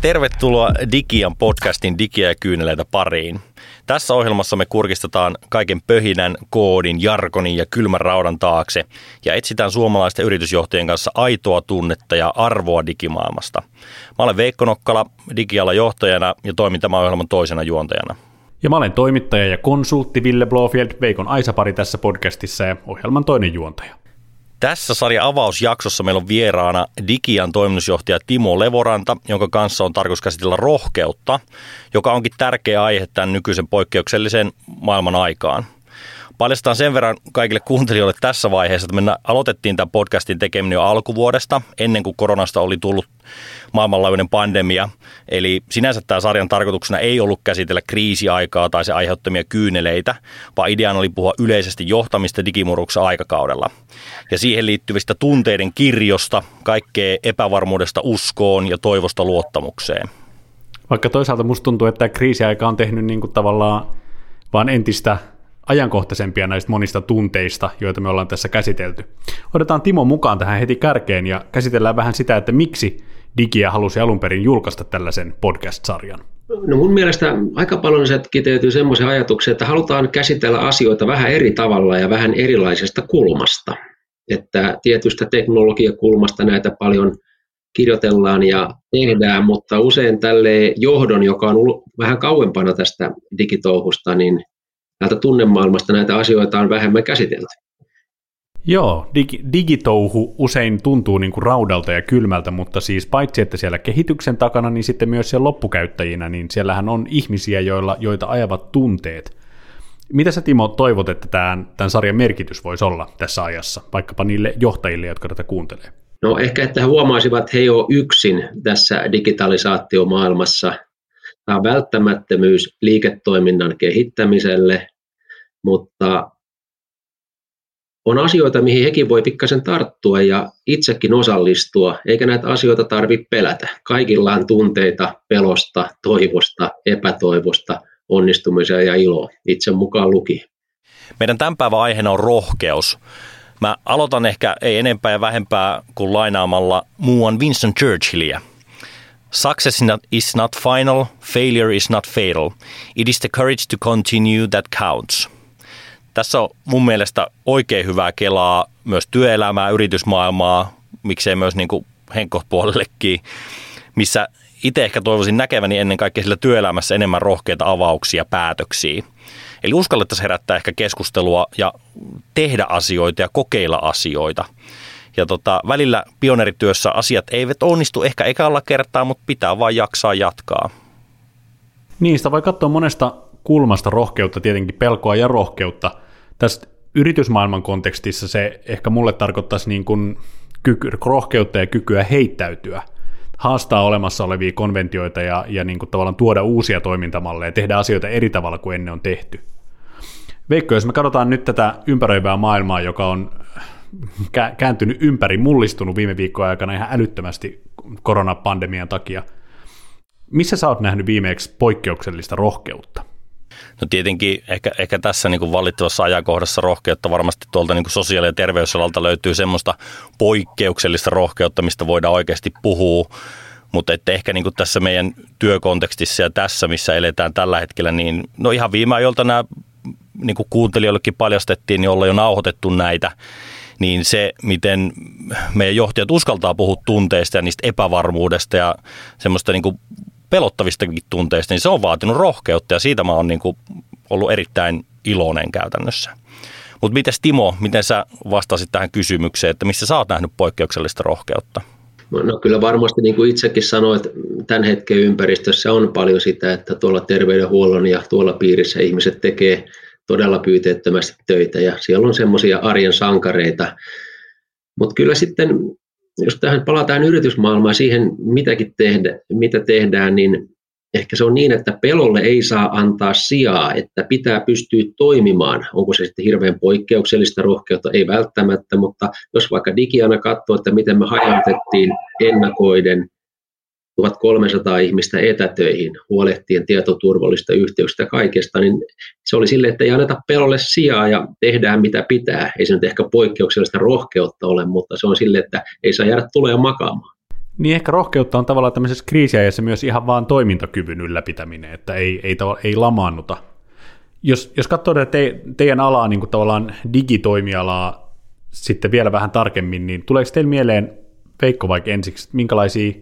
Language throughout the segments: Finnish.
Tervetuloa Digian podcastin Digiä ja kyyneleitä pariin. Tässä ohjelmassa me kurkistetaan kaiken pöhinän, koodin, jarkonin ja kylmän raudan taakse ja etsitään suomalaisten yritysjohtajien kanssa aitoa tunnetta ja arvoa digimaailmasta. Mä olen Veikko Nokkala Digialla johtajana ja toimin tämän ohjelman toisena juontajana. Ja mä olen toimittaja ja konsultti Ville Blofield, Veikon Aisapari tässä podcastissa ja ohjelman toinen juontaja. Tässä sarja avausjaksossa meillä on vieraana Digian toimitusjohtaja Timo Levoranta, jonka kanssa on tarkoitus käsitellä rohkeutta, joka onkin tärkeä aihe tämän nykyisen poikkeuksellisen maailman aikaan. Paljastaan sen verran kaikille kuuntelijoille tässä vaiheessa, että me aloitettiin tämän podcastin tekeminen jo alkuvuodesta, ennen kuin koronasta oli tullut maailmanlaajuinen pandemia. Eli sinänsä tämä sarjan tarkoituksena ei ollut käsitellä kriisiaikaa tai se aiheuttamia kyyneleitä, vaan ideana oli puhua yleisesti johtamista digimurruksen aikakaudella. Ja siihen liittyvistä tunteiden kirjosta, kaikkea epävarmuudesta uskoon ja toivosta luottamukseen. Vaikka toisaalta musta tuntuu, että kriisiaika on tehnyt niin kuin tavallaan vaan entistä ajankohtaisempia näistä monista tunteista, joita me ollaan tässä käsitelty. Otetaan Timo mukaan tähän heti kärkeen ja käsitellään vähän sitä, että miksi Digiä halusi alun perin julkaista tällaisen podcast-sarjan. No mun mielestä aika paljon se kiteytyy semmoisen ajatuksen, että halutaan käsitellä asioita vähän eri tavalla ja vähän erilaisesta kulmasta. Että tietystä teknologiakulmasta näitä paljon kirjoitellaan ja tehdään, mutta usein tälle johdon, joka on ollut vähän kauempana tästä digitouhusta, niin täältä tunnemaailmasta näitä asioita on vähemmän käsitelty. Joo, dig- digitouhu usein tuntuu niin kuin raudalta ja kylmältä, mutta siis paitsi että siellä kehityksen takana, niin sitten myös siellä loppukäyttäjinä, niin siellähän on ihmisiä, joilla, joita ajavat tunteet. Mitä sä Timo toivot, että tämän, tämän sarjan merkitys voisi olla tässä ajassa, vaikkapa niille johtajille, jotka tätä kuuntelee? No ehkä, että he huomaisivat, että he ei ole yksin tässä digitalisaatiomaailmassa. Tämä on välttämättömyys liiketoiminnan kehittämiselle, mutta on asioita, mihin hekin voi pikkasen tarttua ja itsekin osallistua, eikä näitä asioita tarvitse pelätä. Kaikilla on tunteita pelosta, toivosta, epätoivosta, onnistumisia ja iloa, itse mukaan luki. Meidän tämän päivän aiheena on rohkeus. Mä aloitan ehkä ei enempää ja vähempää kuin lainaamalla muuan Winston Churchillia. Success is not final, failure is not fatal. It is the courage to continue that counts – tässä on mun mielestä oikein hyvää kelaa myös työelämää, yritysmaailmaa, miksei myös niin kuin puolellekin, missä itse ehkä toivoisin näkeväni ennen kaikkea sillä työelämässä enemmän rohkeita avauksia, päätöksiä. Eli uskallettaisiin herättää ehkä keskustelua ja tehdä asioita ja kokeilla asioita. Ja tota, välillä pionerityössä asiat eivät onnistu ehkä ekalla kertaa, mutta pitää vain jaksaa jatkaa. Sitä voi katsoa monesta kulmasta rohkeutta, tietenkin pelkoa ja rohkeutta. Tästä yritysmaailman kontekstissa se ehkä mulle tarkoittaisi niin kuin kyky, rohkeutta ja kykyä heittäytyä, haastaa olemassa olevia konventioita ja, ja niin kuin tavallaan tuoda uusia toimintamalleja, tehdä asioita eri tavalla kuin ennen on tehty. Veikko, jos me katsotaan nyt tätä ympäröivää maailmaa, joka on kääntynyt ympäri, mullistunut viime viikkojen aikana ihan älyttömästi koronapandemian takia, missä sä oot nähnyt viimeksi poikkeuksellista rohkeutta? No tietenkin ehkä, ehkä tässä niin kuin valittavassa ajankohdassa rohkeutta varmasti tuolta niin kuin sosiaali- ja terveysalalta löytyy semmoista poikkeuksellista rohkeutta, mistä voidaan oikeasti puhua, mutta että ehkä niin kuin tässä meidän työkontekstissa ja tässä, missä eletään tällä hetkellä, niin no ihan viime ajoilta nämä niin kuin kuuntelijoillekin paljastettiin, niin ollaan jo nauhoitettu näitä, niin se, miten meidän johtajat uskaltaa puhua tunteista ja niistä epävarmuudesta ja semmoista niin kuin pelottavistakin tunteista, niin se on vaatinut rohkeutta ja siitä mä oon niin kuin ollut erittäin iloinen käytännössä. Mutta miten Timo, miten sä vastasit tähän kysymykseen, että missä sä oot nähnyt poikkeuksellista rohkeutta? No, kyllä varmasti niin kuin itsekin sanoit, tämän hetken ympäristössä on paljon sitä, että tuolla terveydenhuollon ja tuolla piirissä ihmiset tekee todella pyyteettömästi töitä ja siellä on semmoisia arjen sankareita. Mutta kyllä sitten jos tähän palataan yritysmaailmaan siihen, mitäkin tehdä, mitä tehdään, niin ehkä se on niin, että pelolle ei saa antaa sijaa, että pitää pystyä toimimaan. Onko se sitten hirveän poikkeuksellista rohkeutta? Ei välttämättä, mutta jos vaikka digiana katsoo, että miten me hajautettiin ennakoiden 1300 ihmistä etätöihin, huolehtien tietoturvallista yhteyksistä kaikesta, niin se oli sille, että ei anneta pelolle sijaa ja tehdään mitä pitää. Ei se nyt ehkä poikkeuksellista rohkeutta ole, mutta se on sille, että ei saa jäädä tulee makaamaan. Niin ehkä rohkeutta on tavallaan tämmöisessä kriisiajassa myös ihan vaan toimintakyvyn ylläpitäminen, että ei, ei, ei lamaannuta. Jos, jos katsoo te, teidän alaa, niin kuin tavallaan digitoimialaa sitten vielä vähän tarkemmin, niin tuleeko teille mieleen, Veikko vaikka ensiksi, minkälaisia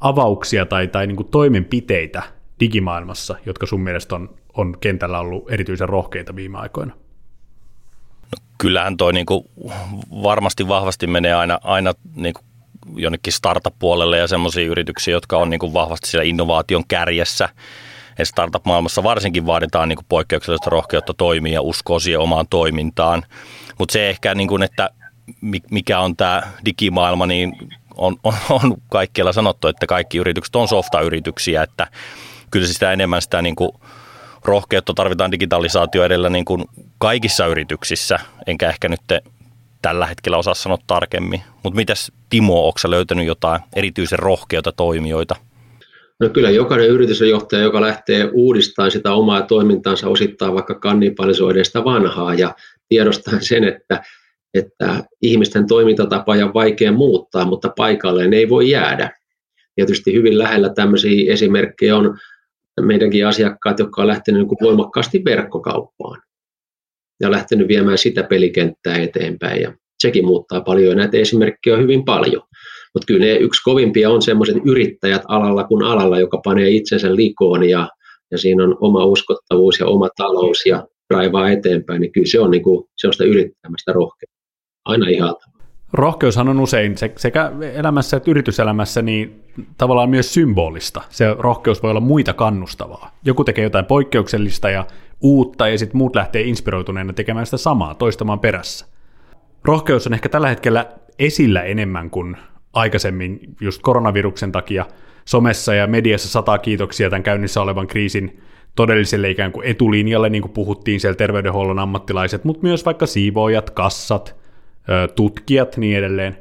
avauksia tai, tai niin kuin toimenpiteitä digimaailmassa, jotka sun mielestä on, on kentällä ollut erityisen rohkeita viime aikoina? No, kyllähän toi niin kuin varmasti vahvasti menee aina, aina niin kuin jonnekin startup-puolelle ja semmoisia yrityksiä, jotka on niin kuin vahvasti siellä innovaation kärjessä. Ja startup-maailmassa varsinkin vaaditaan niin kuin poikkeuksellista rohkeutta toimia ja uskoa siihen omaan toimintaan. Mutta se ehkä, niin kuin, että mikä on tämä digimaailma, niin on, on, on kaikkialla sanottu, että kaikki yritykset on softa-yrityksiä, että kyllä sitä enemmän sitä niin kuin rohkeutta tarvitaan digitalisaatio edellä niin kuin kaikissa yrityksissä, enkä ehkä nyt tällä hetkellä osaa sanoa tarkemmin. Mutta mitäs Timo, onko löytänyt jotain erityisen rohkeita toimijoita? No kyllä jokainen yritysjohtaja, joka lähtee uudistamaan sitä omaa toimintaansa osittain vaikka kannibalisoiden sitä vanhaa ja tiedostaa sen, että, että ihmisten toimintatapoja on vaikea muuttaa, mutta paikalleen ei voi jäädä. Tietysti hyvin lähellä tämmöisiä esimerkkejä on meidänkin asiakkaat, jotka on lähtenyt niin voimakkaasti verkkokauppaan ja lähtenyt viemään sitä pelikenttää eteenpäin. Ja sekin muuttaa paljon ja näitä esimerkkejä on hyvin paljon. Mutta kyllä ne yksi kovimpia on sellaiset yrittäjät alalla kuin alalla, joka panee itsensä likoon ja, ja siinä on oma uskottavuus ja oma talous ja raivaa eteenpäin, niin kyllä se on, niin kuin, se on sitä yrittämästä rohkeutta. Aina ihaltavaa. Rohkeushan on usein sekä elämässä että yrityselämässä niin tavallaan myös symbolista. Se rohkeus voi olla muita kannustavaa. Joku tekee jotain poikkeuksellista ja uutta ja sitten muut lähtee inspiroituneena tekemään sitä samaa, toistamaan perässä. Rohkeus on ehkä tällä hetkellä esillä enemmän kuin aikaisemmin just koronaviruksen takia somessa ja mediassa sataa kiitoksia tämän käynnissä olevan kriisin todelliselle ikään kuin etulinjalle, niin kuin puhuttiin siellä terveydenhuollon ammattilaiset, mutta myös vaikka siivoojat, kassat, tutkijat, niin edelleen.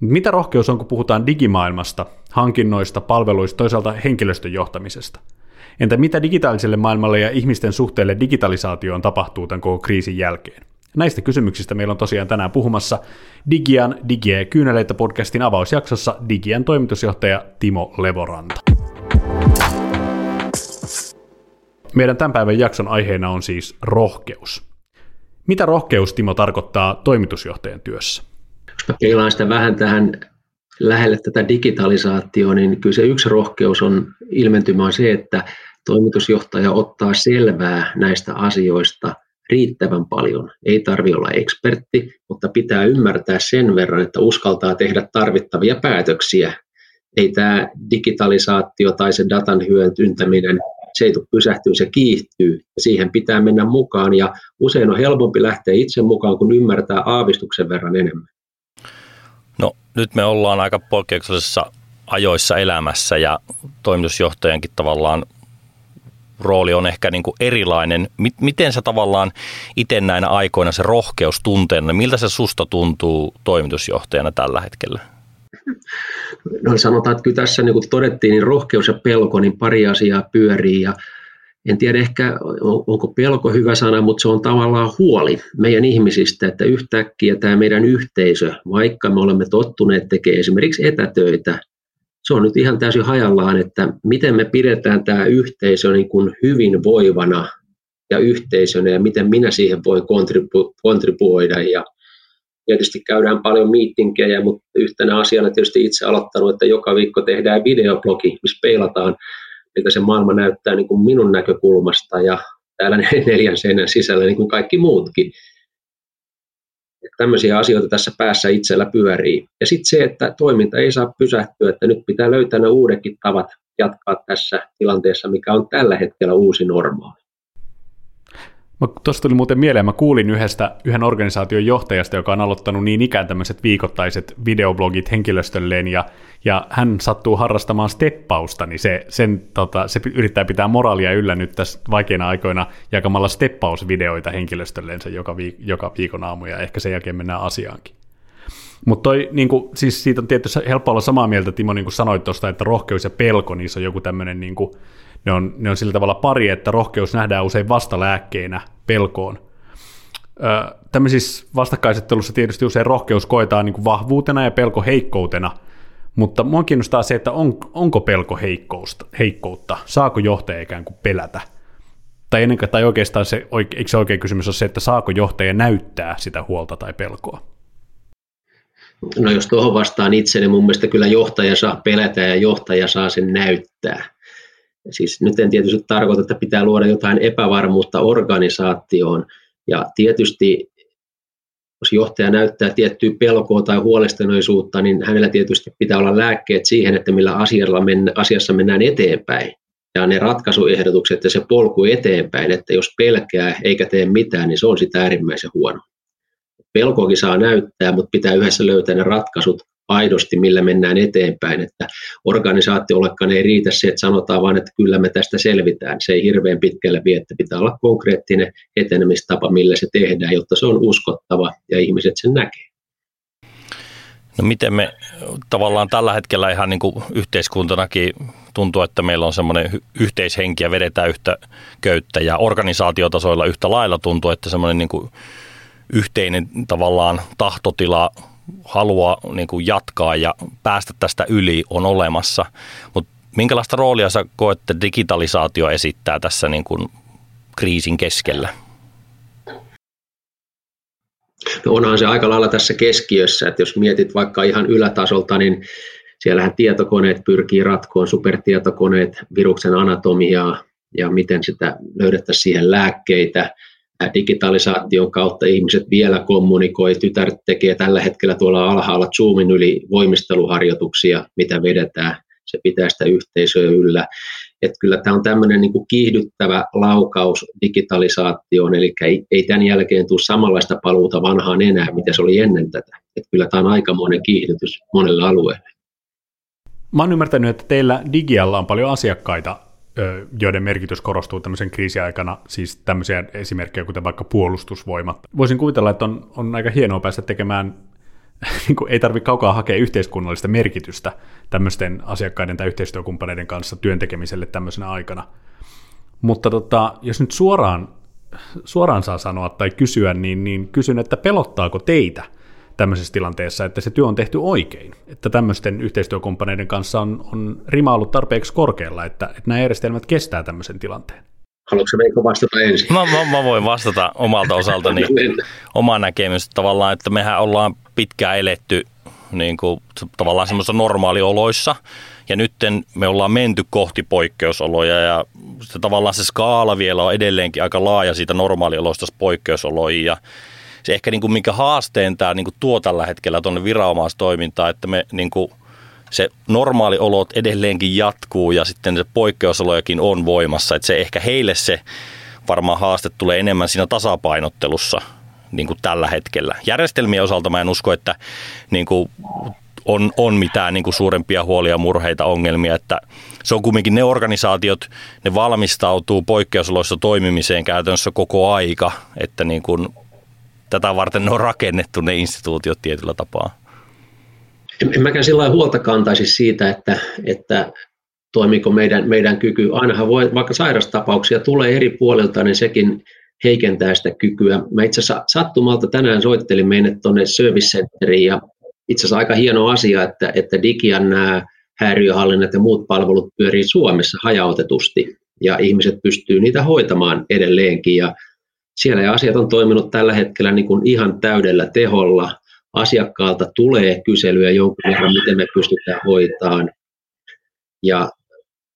Mitä rohkeus on, kun puhutaan digimaailmasta, hankinnoista, palveluista, toisaalta henkilöstön johtamisesta? Entä mitä digitaaliselle maailmalle ja ihmisten suhteelle digitalisaatioon tapahtuu tämän koko kriisin jälkeen? Näistä kysymyksistä meillä on tosiaan tänään puhumassa Digian Digie Kyyneleitä podcastin avausjaksossa Digian toimitusjohtaja Timo Levoranta. Meidän tämän päivän jakson aiheena on siis rohkeus. Mitä rohkeus, Timo, tarkoittaa toimitusjohtajan työssä? Jos mä peilaan sitä vähän tähän lähelle tätä digitalisaatioa, niin kyllä se yksi rohkeus on ilmentymään se, että toimitusjohtaja ottaa selvää näistä asioista riittävän paljon. Ei tarvi olla ekspertti, mutta pitää ymmärtää sen verran, että uskaltaa tehdä tarvittavia päätöksiä. Ei tämä digitalisaatio tai se datan hyödyntäminen se ei tule pysähtyä, se kiihtyy ja siihen pitää mennä mukaan ja usein on helpompi lähteä itse mukaan, kun ymmärtää aavistuksen verran enemmän. No nyt me ollaan aika poikkeuksellisessa ajoissa elämässä ja toimitusjohtajankin tavallaan rooli on ehkä niin kuin erilainen. Miten se tavallaan itse näinä aikoina se rohkeus tunteena, miltä se susta tuntuu toimitusjohtajana tällä hetkellä? No sanotaan, että kyllä tässä niin kuin todettiin, niin rohkeus ja pelko, niin pari asiaa pyörii. Ja en tiedä ehkä, onko pelko hyvä sana, mutta se on tavallaan huoli meidän ihmisistä, että yhtäkkiä tämä meidän yhteisö, vaikka me olemme tottuneet tekemään esimerkiksi etätöitä, se on nyt ihan täysin hajallaan, että miten me pidetään tämä yhteisö niin kuin hyvin voivana ja yhteisönä ja miten minä siihen voin kontribu- kontribuoida. Ja Tietysti käydään paljon miittinkejä, mutta yhtenä asiana tietysti itse aloittanut, että joka viikko tehdään videoblogi, missä peilataan, miltä se maailma näyttää niin kuin minun näkökulmasta ja täällä neljän seinän sisällä niin kuin kaikki muutkin. Että tämmöisiä asioita tässä päässä itsellä pyörii. Ja sitten se, että toiminta ei saa pysähtyä, että nyt pitää löytää ne uudekin tavat jatkaa tässä tilanteessa, mikä on tällä hetkellä uusi normaali. Tuosta tuli muuten mieleen, mä kuulin yhdestä, yhden organisaation johtajasta, joka on aloittanut niin ikään tämmöiset viikoittaiset videoblogit henkilöstölleen, ja, ja hän sattuu harrastamaan steppausta, niin se, sen, tota, se yrittää pitää moraalia yllä nyt tässä vaikeina aikoina jakamalla steppausvideoita henkilöstölleensä joka, viik- joka viikon aamu, ja ehkä sen jälkeen mennään asiaankin. Mutta niin siis siitä on tietysti helppo olla samaa mieltä, Timo, niin kuin sanoit tuosta, että rohkeus ja pelko, niissä on joku tämmöinen niin kuin, ne on, ne on sillä tavalla pari, että rohkeus nähdään usein vastalääkkeenä pelkoon. Ö, tämmöisissä vastakkaisettelussa tietysti usein rohkeus koetaan niin kuin vahvuutena ja pelko heikkoutena, Mutta mua kiinnostaa se, että on, onko pelko heikkoutta, saako johtaja ikään kuin pelätä tai ennen tai oikeastaan se, eikö se oikein kysymys ole se, että saako johtaja näyttää sitä huolta tai pelkoa? No jos tuohon vastaan itse, niin mun mielestä kyllä johtaja saa pelätä ja johtaja saa sen näyttää. Siis nyt en tietysti tarkoita, että pitää luoda jotain epävarmuutta organisaatioon. Ja tietysti jos johtaja näyttää tiettyä pelkoa tai huolestuneisuutta, niin hänellä tietysti pitää olla lääkkeet siihen, että millä asiassa mennään eteenpäin ja ne ratkaisuehdotukset ja se polku eteenpäin, että jos pelkää eikä tee mitään, niin se on sitä äärimmäisen huono. Pelkoakin saa näyttää, mutta pitää yhdessä löytää ne ratkaisut aidosti, millä mennään eteenpäin. Että organisaatiollekaan ei riitä se, että sanotaan vain, että kyllä me tästä selvitään. Se ei hirveän pitkälle vie, että pitää olla konkreettinen etenemistapa, millä se tehdään, jotta se on uskottava ja ihmiset sen näkee. No miten me tavallaan tällä hetkellä ihan niin kuin yhteiskuntanakin tuntuu, että meillä on semmoinen yhteishenki ja vedetään yhtä köyttä ja organisaatiotasoilla yhtä lailla tuntuu, että semmoinen niin kuin yhteinen tavallaan tahtotila halua niin kuin jatkaa ja päästä tästä yli on olemassa. Mutta minkälaista roolia sä koet, että digitalisaatio esittää tässä niin kuin kriisin keskellä? No onhan se aika lailla tässä keskiössä, että jos mietit vaikka ihan ylätasolta, niin siellähän tietokoneet pyrkii ratkoon, supertietokoneet, viruksen anatomiaa ja miten sitä löydettäisiin siihen lääkkeitä. Digitalisaation kautta ihmiset vielä kommunikoi. Tytär tekee tällä hetkellä tuolla alhaalla Zoomin yli voimisteluharjoituksia, mitä vedetään. Se pitää sitä yhteisöä yllä. Että kyllä tämä on tämmöinen niin kiihdyttävä laukaus digitalisaatioon, eli ei, ei tämän jälkeen tule samanlaista paluuta vanhaan enää, mitä se oli ennen tätä. Että kyllä tämä on aikamoinen kiihdytys monelle alueelle. Mä oon ymmärtänyt, että teillä Digialla on paljon asiakkaita, joiden merkitys korostuu tämmöisen kriisiaikana, siis tämmöisiä esimerkkejä kuten vaikka puolustusvoimat. Voisin kuvitella, että on, on aika hienoa päästä tekemään, niin kuin ei tarvitse kaukaa hakea yhteiskunnallista merkitystä tämmöisten asiakkaiden tai yhteistyökumppaneiden kanssa työntekemiselle tämmöisenä aikana. Mutta tota, jos nyt suoraan, suoraan saa sanoa tai kysyä, niin, niin kysyn, että pelottaako teitä – tämmöisessä tilanteessa, että se työ on tehty oikein, että tämmöisten yhteistyökumppaneiden kanssa on, on rima ollut tarpeeksi korkealla, että, että nämä järjestelmät kestää tämmöisen tilanteen. Haluatko Veikko vastata ensin? Mä, mä, mä voin vastata omalta osaltani oma näkemys tavallaan, että mehän ollaan pitkään eletty niin kuin, tavallaan semmoisissa normaalioloissa, ja nyt me ollaan menty kohti poikkeusoloja, ja se, tavallaan se skaala vielä on edelleenkin aika laaja siitä normaalioloista poikkeusoloihin, ja se ehkä niin kuin minkä haasteen tämä niin kuin tuo tällä hetkellä tuonne viranomaistoimintaan, että me niin kuin se normaali olot edelleenkin jatkuu ja sitten se poikkeusolojakin on voimassa, että se ehkä heille se varmaan haaste tulee enemmän siinä tasapainottelussa niin kuin tällä hetkellä. Järjestelmien osalta mä en usko, että niin kuin on, on mitään niin kuin suurempia huolia, murheita, ongelmia, että se on kumminkin ne organisaatiot, ne valmistautuu poikkeusoloissa toimimiseen käytännössä koko aika, että niin kuin tätä varten ne on rakennettu ne instituutiot tietyllä tapaa. En, en mäkään sillä huolta kantaisi siitä, että, että toimiiko meidän, meidän kyky. Ainahan voi, vaikka sairastapauksia tulee eri puolilta, niin sekin heikentää sitä kykyä. Mä itse asiassa sattumalta tänään soittelin meille tuonne Service Centeriin ja itse asiassa aika hieno asia, että, että Digian nämä häiriöhallinnat ja muut palvelut pyörii Suomessa hajautetusti ja ihmiset pystyy niitä hoitamaan edelleenkin ja siellä asiat on toiminut tällä hetkellä niin kuin ihan täydellä teholla. Asiakkaalta tulee kyselyä jonkun verran, miten me pystytään hoitamaan. Ja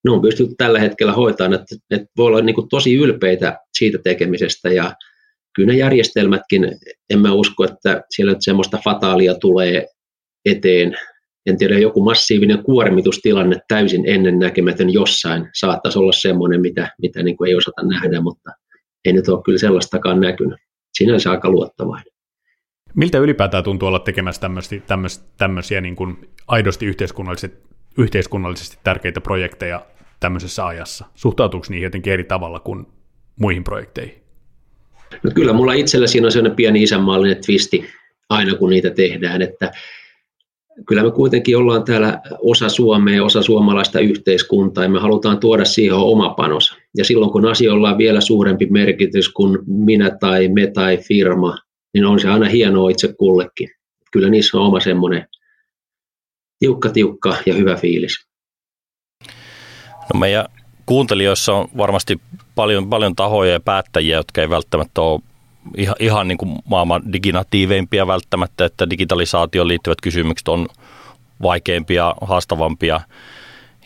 ne on pystytty tällä hetkellä hoitamaan, että, että voi olla niin kuin tosi ylpeitä siitä tekemisestä. Ja kyllä ne järjestelmätkin, en mä usko, että siellä nyt semmoista fataalia tulee eteen. En tiedä, joku massiivinen kuormitustilanne täysin ennennäkemätön jossain saattaisi olla semmoinen, mitä, mitä niin kuin ei osata nähdä, mutta – ei nyt ole kyllä sellaistakaan näkynyt. Sinänsä aika luottavainen. Miltä ylipäätään tuntuu olla tekemässä tämmöisiä, tämmöisiä, niin kuin aidosti yhteiskunnallisesti, yhteiskunnallisesti tärkeitä projekteja tämmöisessä ajassa? Suhtautuuko niihin jotenkin eri tavalla kuin muihin projekteihin? No kyllä mulla itsellä siinä on sellainen pieni isänmaallinen twisti aina kun niitä tehdään, että kyllä me kuitenkin ollaan täällä osa Suomea, osa suomalaista yhteiskuntaa ja me halutaan tuoda siihen oma panos. Ja silloin kun asioilla on vielä suurempi merkitys kuin minä tai me tai firma, niin on se aina hienoa itse kullekin. Kyllä niissä on oma semmoinen tiukka, tiukka ja hyvä fiilis. No meidän kuuntelijoissa on varmasti paljon, paljon tahoja ja päättäjiä, jotka ei välttämättä ole ihan, ihan niin kuin maailman diginatiiveimpia välttämättä, että digitalisaatioon liittyvät kysymykset on vaikeampia, haastavampia.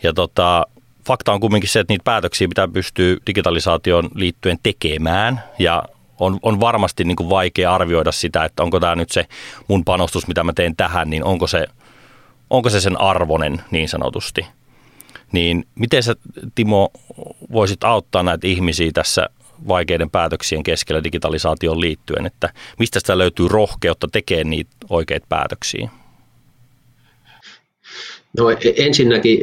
Ja tota, fakta on kuitenkin se, että niitä päätöksiä pitää pystyä digitalisaation liittyen tekemään ja on, on varmasti niin kuin vaikea arvioida sitä, että onko tämä nyt se mun panostus, mitä mä teen tähän, niin onko se, onko se sen arvonen niin sanotusti. Niin miten sä, Timo, voisit auttaa näitä ihmisiä tässä vaikeiden päätöksien keskellä digitalisaatioon liittyen, että mistä sitä löytyy rohkeutta tekemään niitä oikeita päätöksiä? No e-, ensinnäkin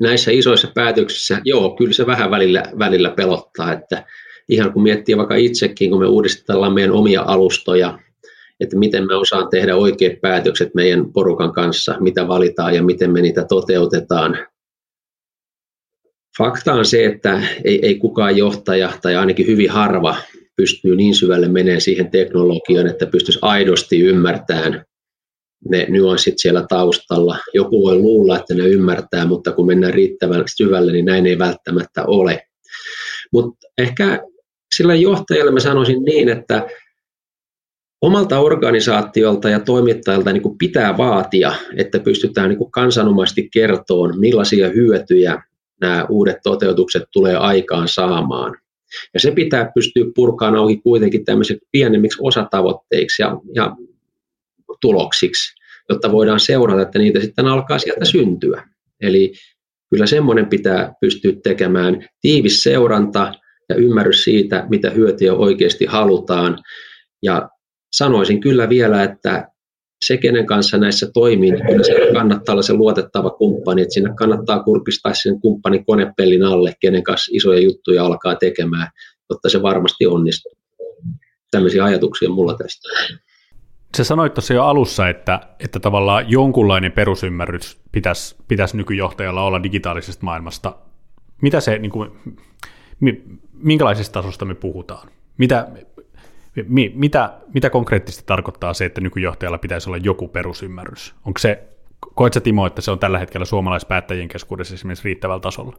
näissä isoissa päätöksissä, joo, kyllä se vähän välillä, välillä pelottaa, että ihan kun miettii vaikka itsekin, kun me uudistellaan meidän omia alustoja, että miten me osaan tehdä oikeat päätökset meidän porukan kanssa, mitä valitaan ja miten me niitä toteutetaan. Fakta on se, että ei, ei kukaan johtaja tai ainakin hyvin harva pystyy niin syvälle menemään siihen teknologiaan, että pystyisi aidosti ymmärtämään ne nyanssit siellä taustalla. Joku voi luulla, että ne ymmärtää, mutta kun mennään riittävän syvälle, niin näin ei välttämättä ole. Mutta ehkä sillä johtajalle mä sanoisin niin, että omalta organisaatiolta ja toimittajalta niin pitää vaatia, että pystytään niin kansanomaisesti kertomaan, millaisia hyötyjä nämä uudet toteutukset tulee aikaan saamaan. Ja se pitää pystyä purkaan auki kuitenkin tämmöiseksi pienemmiksi osatavoitteiksi ja, ja tuloksiksi, jotta voidaan seurata, että niitä sitten alkaa sieltä syntyä. Eli kyllä semmoinen pitää pystyä tekemään tiivis seuranta ja ymmärrys siitä, mitä hyötyjä oikeasti halutaan. Ja sanoisin kyllä vielä, että se, kenen kanssa näissä toimii, niin kyllä se kannattaa olla se luotettava kumppani, että sinne kannattaa kurkistaa sen kumppanin konepellin alle, kenen kanssa isoja juttuja alkaa tekemään, jotta se varmasti onnistuu. Tämmöisiä ajatuksia mulla tästä. Se sanoit tuossa jo alussa, että, että tavallaan jonkunlainen perusymmärrys pitäisi, pitäisi nykyjohtajalla olla digitaalisesta maailmasta. Mitä se, niin kuin, minkälaisesta tasosta me puhutaan? Mitä, mi, mitä, mitä konkreettisesti tarkoittaa se, että nykyjohtajalla pitäisi olla joku perusymmärrys? Onko se, koet sä Timo, että se on tällä hetkellä suomalaispäättäjien keskuudessa esimerkiksi riittävällä tasolla?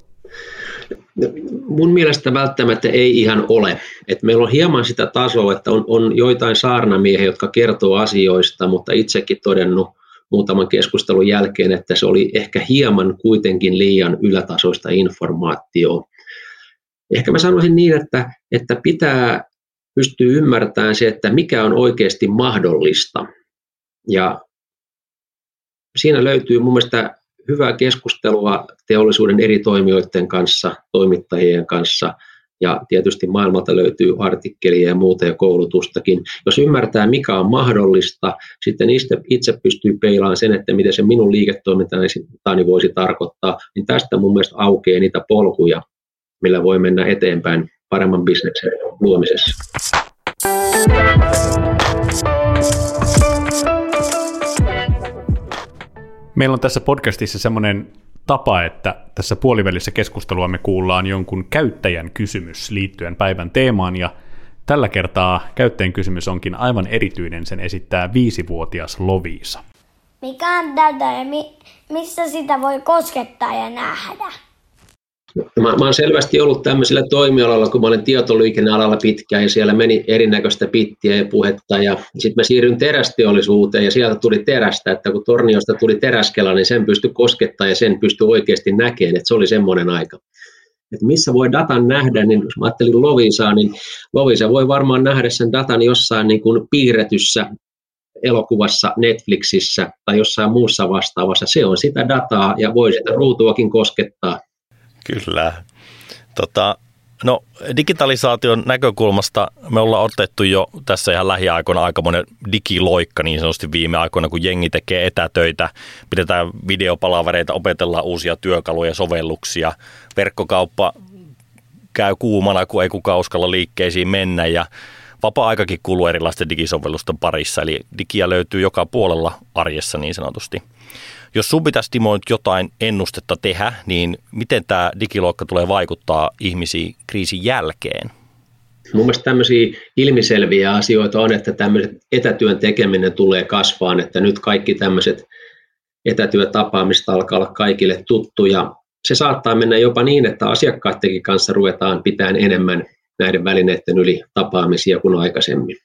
Mun mielestä välttämättä ei ihan ole. Et meillä on hieman sitä tasoa, että on, on joitain saarnamiehiä, jotka kertoo asioista, mutta itsekin todennut muutaman keskustelun jälkeen, että se oli ehkä hieman kuitenkin liian ylätasoista informaatiota. Ehkä mä sanoisin niin, että, että pitää pystyä ymmärtämään se, että mikä on oikeasti mahdollista. Ja siinä löytyy mun mielestä hyvää keskustelua teollisuuden eri toimijoiden kanssa, toimittajien kanssa, ja tietysti maailmalta löytyy artikkelia ja muuta ja koulutustakin. Jos ymmärtää, mikä on mahdollista, sitten itse, pystyy peilaamaan sen, että miten se minun liiketoimintani voisi tarkoittaa, niin tästä mun mielestä aukeaa niitä polkuja, millä voi mennä eteenpäin paremman bisneksen luomisessa. Meillä on tässä podcastissa semmoinen tapa, että tässä puolivälissä keskustelua me kuullaan jonkun käyttäjän kysymys liittyen päivän teemaan, ja tällä kertaa käyttäjän kysymys onkin aivan erityinen, sen esittää viisivuotias Loviisa. Mikä on tätä ja mi- missä sitä voi koskettaa ja nähdä? Mä, mä olen selvästi ollut tämmöisellä toimialalla, kun mä olen tietoliikennealalla pitkään ja siellä meni erinäköistä pittiä ja puhetta ja sitten mä siirryn terästeollisuuteen ja sieltä tuli terästä, että kun torniosta tuli teräskela, niin sen pystyi koskettaa ja sen pystyi oikeasti näkemään, että se oli semmoinen aika. Että missä voi datan nähdä, niin jos mä ajattelin Lovisaa, niin Lovisa voi varmaan nähdä sen datan jossain niin kuin piirretyssä elokuvassa Netflixissä tai jossain muussa vastaavassa. Se on sitä dataa ja voi sitä ruutuakin koskettaa Kyllä. Tota, no digitalisaation näkökulmasta me ollaan otettu jo tässä ihan lähiaikoina aikamoinen digiloikka niin sanotusti viime aikoina, kun jengi tekee etätöitä, pidetään videopalavereita, opetellaan uusia työkaluja, sovelluksia, verkkokauppa käy kuumana, kun ei kukaan uskalla liikkeisiin mennä ja vapaa-aikakin kuluu erilaisten digisovellusten parissa, eli digiä löytyy joka puolella arjessa niin sanotusti. Jos sun pitäisi Timo nyt jotain ennustetta tehdä, niin miten tämä digiloikka tulee vaikuttaa ihmisiin kriisin jälkeen? Mun mielestä tämmöisiä ilmiselviä asioita on, että tämmöiset etätyön tekeminen tulee kasvaan, että nyt kaikki tämmöiset etätyötapaamista alkaa olla kaikille tuttu ja se saattaa mennä jopa niin, että asiakkaidenkin kanssa ruvetaan pitämään enemmän näiden välineiden yli tapaamisia kuin aikaisemmin.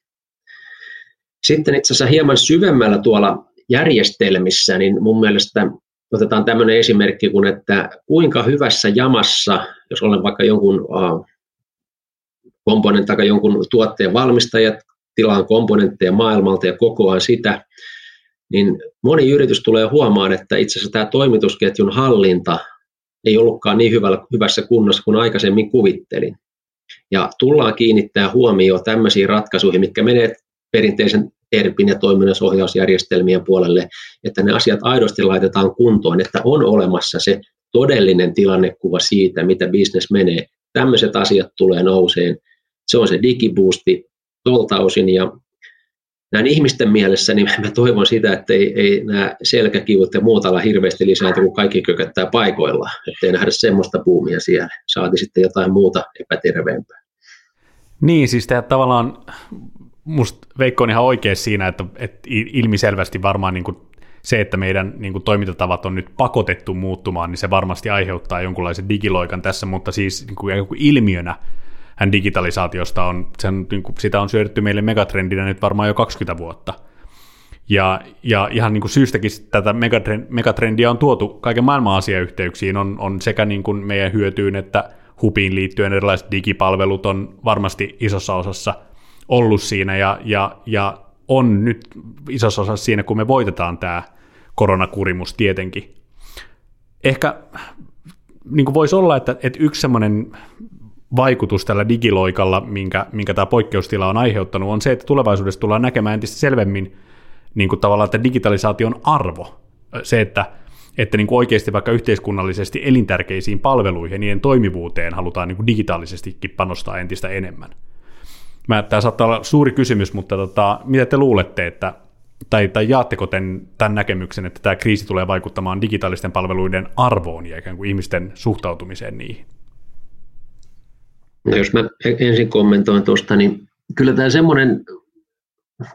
Sitten itse asiassa hieman syvemmällä tuolla järjestelmissä, niin mun mielestä otetaan tämmöinen esimerkki kuin, että kuinka hyvässä jamassa, jos olen vaikka jonkun komponentin tai jonkun tuotteen valmistaja, tilaan komponentteja maailmalta ja kokoaan sitä, niin moni yritys tulee huomaan, että itse asiassa tämä toimitusketjun hallinta ei ollutkaan niin hyvällä, hyvässä kunnossa kuin aikaisemmin kuvittelin. Ja tullaan kiinnittää huomioon tämmöisiin ratkaisuihin, mitkä menee perinteisen ERPin ja toiminnallisohjausjärjestelmien puolelle, että ne asiat aidosti laitetaan kuntoon, että on olemassa se todellinen tilannekuva siitä, mitä bisnes menee. Tämmöiset asiat tulee nouseen. Se on se digiboosti tuolta osin ja näin ihmisten mielessä, niin mä toivon sitä, että ei, ei nämä selkäkivut ja muut ala hirveästi lisäänty, kun kaikki kököttää paikoillaan. Että ei nähdä semmoista puumia siellä. Saati sitten jotain muuta epäterveempää. Niin, siis tämä tavallaan, musta Veikko on ihan oikein siinä, että, että ilmiselvästi varmaan niin kuin se, että meidän niin kuin toimintatavat on nyt pakotettu muuttumaan, niin se varmasti aiheuttaa jonkunlaisen digiloikan tässä, mutta siis niin kuin ilmiönä hän digitalisaatiosta on, sen, niin kuin, sitä on syötetty meille megatrendinä nyt varmaan jo 20 vuotta. Ja, ja ihan niin kuin syystäkin tätä megatrendiä on tuotu kaiken maailman asiayhteyksiin, on, on sekä niin kuin meidän hyötyyn että hupiin liittyen erilaiset digipalvelut on varmasti isossa osassa ollut siinä ja, ja, ja on nyt isossa osassa siinä, kun me voitetaan tämä koronakurimus tietenkin. Ehkä niin kuin voisi olla, että, että yksi semmoinen vaikutus tällä digiloikalla, minkä, minkä tämä poikkeustila on aiheuttanut, on se, että tulevaisuudessa tullaan näkemään entistä selvemmin niin kuin tavallaan, että digitalisaation arvo, se, että, että niin kuin oikeasti vaikka yhteiskunnallisesti elintärkeisiin palveluihin ja niiden toimivuuteen halutaan niin kuin digitaalisestikin panostaa entistä enemmän. Mä, tämä saattaa olla suuri kysymys, mutta tota, mitä te luulette, että, tai, tai jaatteko tämän, tämän näkemyksen, että tämä kriisi tulee vaikuttamaan digitaalisten palveluiden arvoon ja ikään kuin ihmisten suhtautumiseen niihin? Jos mä ensin kommentoin tuosta, niin kyllä tämä semmoinen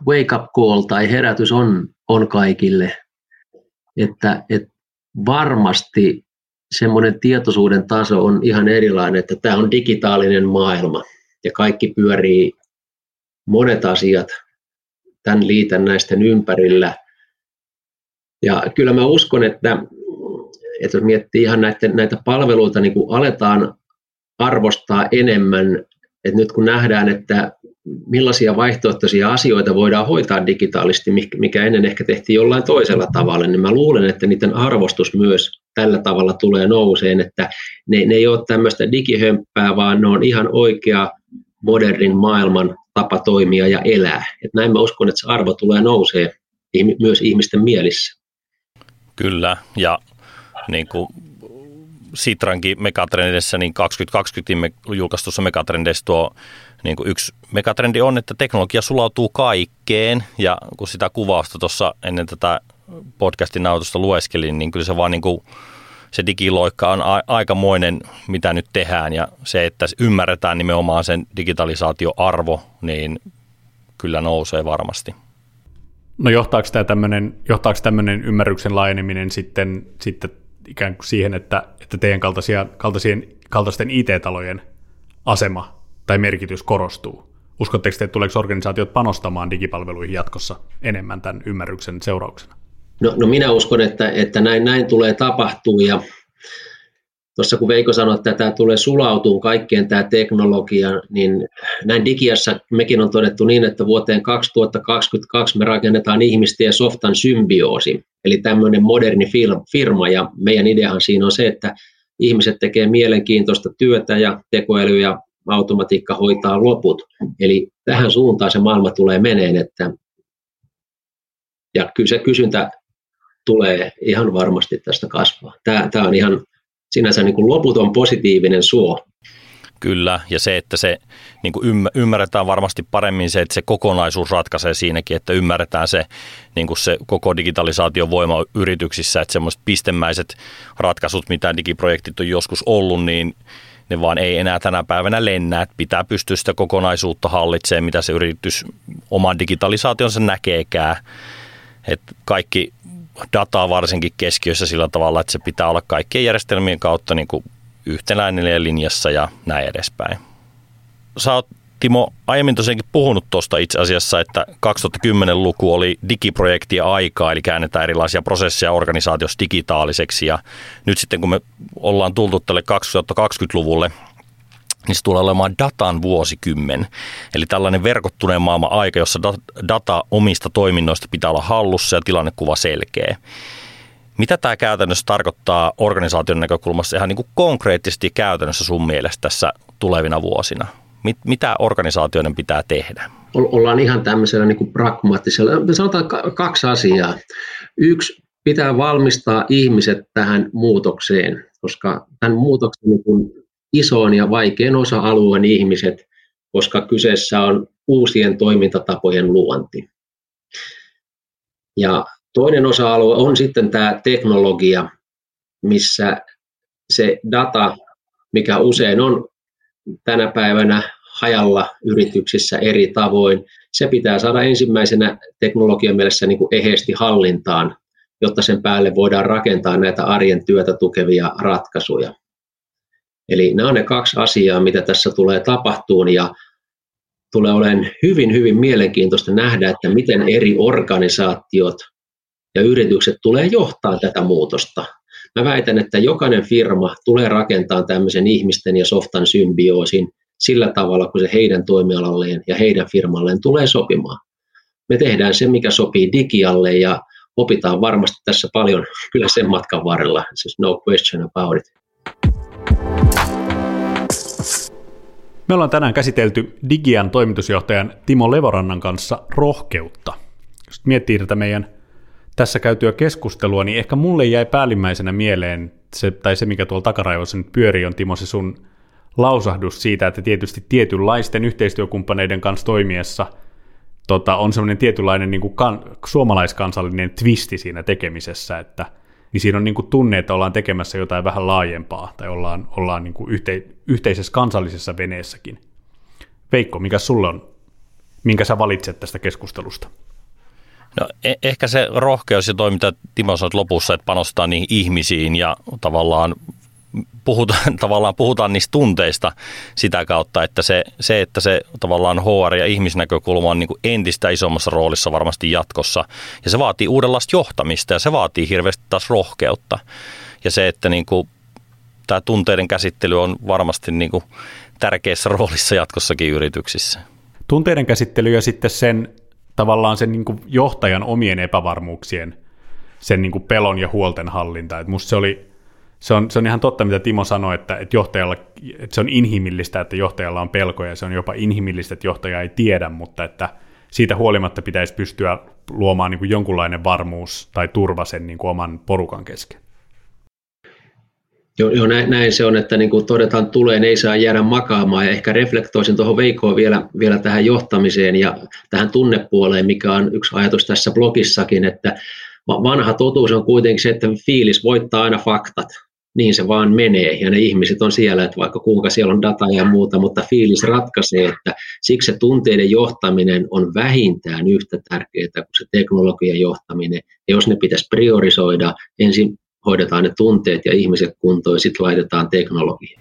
wake up call tai herätys on, on kaikille, että, että varmasti semmoinen tietoisuuden taso on ihan erilainen, että tämä on digitaalinen maailma ja kaikki pyörii monet asiat tämän liitännäisten ympärillä. Ja kyllä mä uskon, että, että jos miettii ihan näitä, näitä palveluita, niin kun aletaan arvostaa enemmän, että nyt kun nähdään, että millaisia vaihtoehtoisia asioita voidaan hoitaa digitaalisesti, mikä ennen ehkä tehtiin jollain toisella tavalla, niin mä luulen, että niiden arvostus myös tällä tavalla tulee nouseen, että ne, ne ei ole tämmöistä digihömppää, vaan ne on ihan oikea modernin maailman tapa toimia ja elää. Et näin mä uskon, että se arvo tulee nousee myös ihmisten mielissä. Kyllä, ja niin kuin Sitrankin megatrendissä, niin 2020 julkaistussa megatrendissä tuo niin kuin yksi megatrendi on, että teknologia sulautuu kaikkeen, ja kun sitä kuvausta tuossa ennen tätä podcastin nautusta lueskelin, niin kyllä se vaan niin kuin, se digiloikka on a- aikamoinen, mitä nyt tehdään, ja se, että ymmärretään nimenomaan sen digitalisaatioarvo, niin kyllä nousee varmasti. No johtaako tämä tämmöinen, johtaako tämmöinen ymmärryksen laajeneminen sitten, sitten ikään kuin siihen, että, että teidän kaltaisia, kaltaisien, kaltaisten IT-talojen asema tai merkitys korostuu? Uskotteko te, että tuleeko organisaatiot panostamaan digipalveluihin jatkossa enemmän tämän ymmärryksen seurauksena? No, no minä uskon, että, että näin, näin tulee tapahtua ja tuossa kun Veiko sanoi, että tämä tulee sulautuun kaikkeen tämä teknologia, niin näin digiassa mekin on todettu niin, että vuoteen 2022 me rakennetaan ihmisten ja softan symbioosi, eli tämmöinen moderni firma, ja meidän ideahan siinä on se, että ihmiset tekee mielenkiintoista työtä ja tekoäly ja automatiikka hoitaa loput. Eli tähän suuntaan se maailma tulee meneen, että ja kyllä se kysyntä tulee ihan varmasti tästä kasvaa. Tämä, tämä on ihan sinänsä niin kuin loputon positiivinen suo. Kyllä, ja se, että se niin kuin ymmärretään varmasti paremmin se, että se kokonaisuus ratkaisee siinäkin, että ymmärretään se, niin kuin se koko digitalisaation voima yrityksissä, että semmoiset pistemäiset ratkaisut, mitä digiprojektit on joskus ollut, niin ne vaan ei enää tänä päivänä lennä, että pitää pystyä sitä kokonaisuutta hallitsemaan, mitä se yritys oman digitalisaationsa näkeekään. Että kaikki dataa varsinkin keskiössä sillä tavalla, että se pitää olla kaikkien järjestelmien kautta niin kuin yhtenäinen ja linjassa ja näin edespäin. Sä oot Timo aiemmin tosiaankin puhunut tuosta itse asiassa, että 2010-luku oli digiprojektia aikaa, eli käännetään erilaisia prosesseja organisaatiossa digitaaliseksi. Ja nyt sitten kun me ollaan tultu tälle 2020-luvulle, niin se tulee olemaan datan vuosikymmen. Eli tällainen verkottuneen maailman aika, jossa data omista toiminnoista pitää olla hallussa ja tilannekuva selkeä. Mitä tämä käytännössä tarkoittaa organisaation näkökulmassa ihan niin kuin konkreettisesti käytännössä sun mielestä tässä tulevina vuosina? Mit, mitä organisaatioiden pitää tehdä? Ollaan ihan tämmöisellä niin kuin pragmaattisella. Sanotaan kaksi asiaa. Yksi, pitää valmistaa ihmiset tähän muutokseen, koska tämän muutoksen niin kuin isoon ja vaikean osa-alueen ihmiset, koska kyseessä on uusien toimintatapojen luonti. Ja toinen osa-alue on sitten tämä teknologia, missä se data, mikä usein on tänä päivänä hajalla yrityksissä eri tavoin, se pitää saada ensimmäisenä teknologian mielessä niin kuin eheesti hallintaan, jotta sen päälle voidaan rakentaa näitä arjen työtä tukevia ratkaisuja. Eli nämä on ne kaksi asiaa, mitä tässä tulee tapahtuun ja tulee olemaan hyvin, hyvin mielenkiintoista nähdä, että miten eri organisaatiot ja yritykset tulee johtaa tätä muutosta. Mä väitän, että jokainen firma tulee rakentamaan tämmöisen ihmisten ja softan symbioosin sillä tavalla, kun se heidän toimialalleen ja heidän firmalleen tulee sopimaan. Me tehdään se, mikä sopii digialle ja opitaan varmasti tässä paljon kyllä sen matkan varrella. Siis no question about it. Me ollaan tänään käsitelty Digian toimitusjohtajan Timo Levorannan kanssa rohkeutta. Jos miettii tätä meidän tässä käytyä keskustelua, niin ehkä mulle jäi päällimmäisenä mieleen se, tai se, mikä tuolla takaraivossa nyt pyörii, on Timo se sun lausahdus siitä, että tietysti tietynlaisten yhteistyökumppaneiden kanssa toimiessa tota, on semmoinen tietynlainen niin kuin kan, suomalaiskansallinen twisti siinä tekemisessä, että niin siinä on niin kuin tunne, että ollaan tekemässä jotain vähän laajempaa, tai ollaan, ollaan niin kuin yhte, yhteisessä kansallisessa veneessäkin. Veikko, mikä sulle on, minkä sä valitset tästä keskustelusta? No, e- ehkä se rohkeus ja toiminta, Timo sanoit lopussa, että panostaa niihin ihmisiin ja tavallaan puhutaan, tavallaan puhutaan niistä tunteista sitä kautta, että se, se että se tavallaan HR ja ihmisnäkökulma on niin kuin entistä isommassa roolissa varmasti jatkossa. Ja se vaatii uudenlaista johtamista ja se vaatii hirveästi taas rohkeutta. Ja se, että niin kuin, tämä tunteiden käsittely on varmasti niin kuin tärkeässä roolissa jatkossakin yrityksissä. Tunteiden käsittely ja sitten sen tavallaan sen niin kuin johtajan omien epävarmuuksien, sen niin kuin pelon ja huolten hallinta. Et musta se oli se on, se on ihan totta, mitä Timo sanoi, että, että, johtajalla, että se on inhimillistä, että johtajalla on pelkoja, se on jopa inhimillistä, että johtaja ei tiedä, mutta että siitä huolimatta pitäisi pystyä luomaan niin kuin jonkunlainen varmuus tai turva sen niin kuin oman porukan kesken. Joo, joo näin, näin se on, että niin kuin todetaan tuleen, ei saa jäädä makaamaan. Ja ehkä reflektoisin tuohon Veikoon vielä, vielä tähän johtamiseen ja tähän tunnepuoleen, mikä on yksi ajatus tässä blogissakin, että vanha totuus on kuitenkin se, että fiilis voittaa aina faktat niin se vaan menee ja ne ihmiset on siellä, että vaikka kuinka siellä on dataa ja muuta, mutta fiilis ratkaisee, että siksi se tunteiden johtaminen on vähintään yhtä tärkeää kuin se teknologian johtaminen. Ja jos ne pitäisi priorisoida, ensin hoidetaan ne tunteet ja ihmiset kuntoon ja sitten laitetaan teknologia.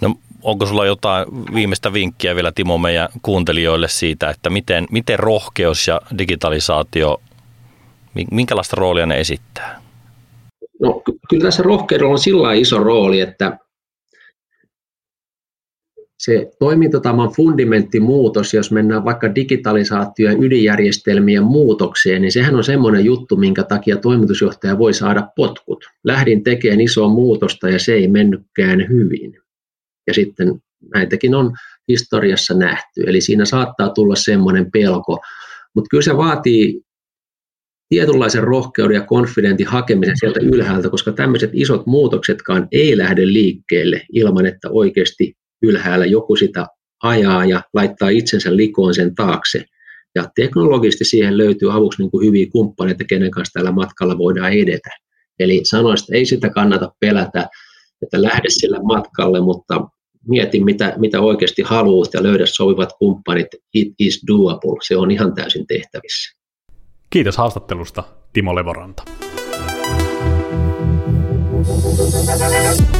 No, onko sulla jotain viimeistä vinkkiä vielä Timo meidän kuuntelijoille siitä, että miten, miten rohkeus ja digitalisaatio, minkälaista roolia ne esittää? No, kyllä tässä rohkeudella on sillä iso rooli, että se toimintataman fundamenttimuutos, jos mennään vaikka digitalisaatio- ja ydinjärjestelmien muutokseen, niin sehän on semmoinen juttu, minkä takia toimitusjohtaja voi saada potkut. Lähdin tekemään isoa muutosta ja se ei mennytkään hyvin. Ja sitten näitäkin on historiassa nähty. Eli siinä saattaa tulla semmoinen pelko. Mutta kyllä se vaatii tietynlaisen rohkeuden ja konfidentin hakemisen sieltä ylhäältä, koska tämmöiset isot muutoksetkaan ei lähde liikkeelle ilman, että oikeasti ylhäällä joku sitä ajaa ja laittaa itsensä likoon sen taakse. Ja teknologisesti siihen löytyy avuksi niin kuin hyviä kumppaneita, kenen kanssa tällä matkalla voidaan edetä. Eli sanoisin, että ei sitä kannata pelätä, että lähde sille matkalle, mutta mieti, mitä, mitä oikeasti haluat ja löydä sopivat kumppanit. It is doable. Se on ihan täysin tehtävissä. Kiitos haastattelusta, Timo Levoranta. Thank you.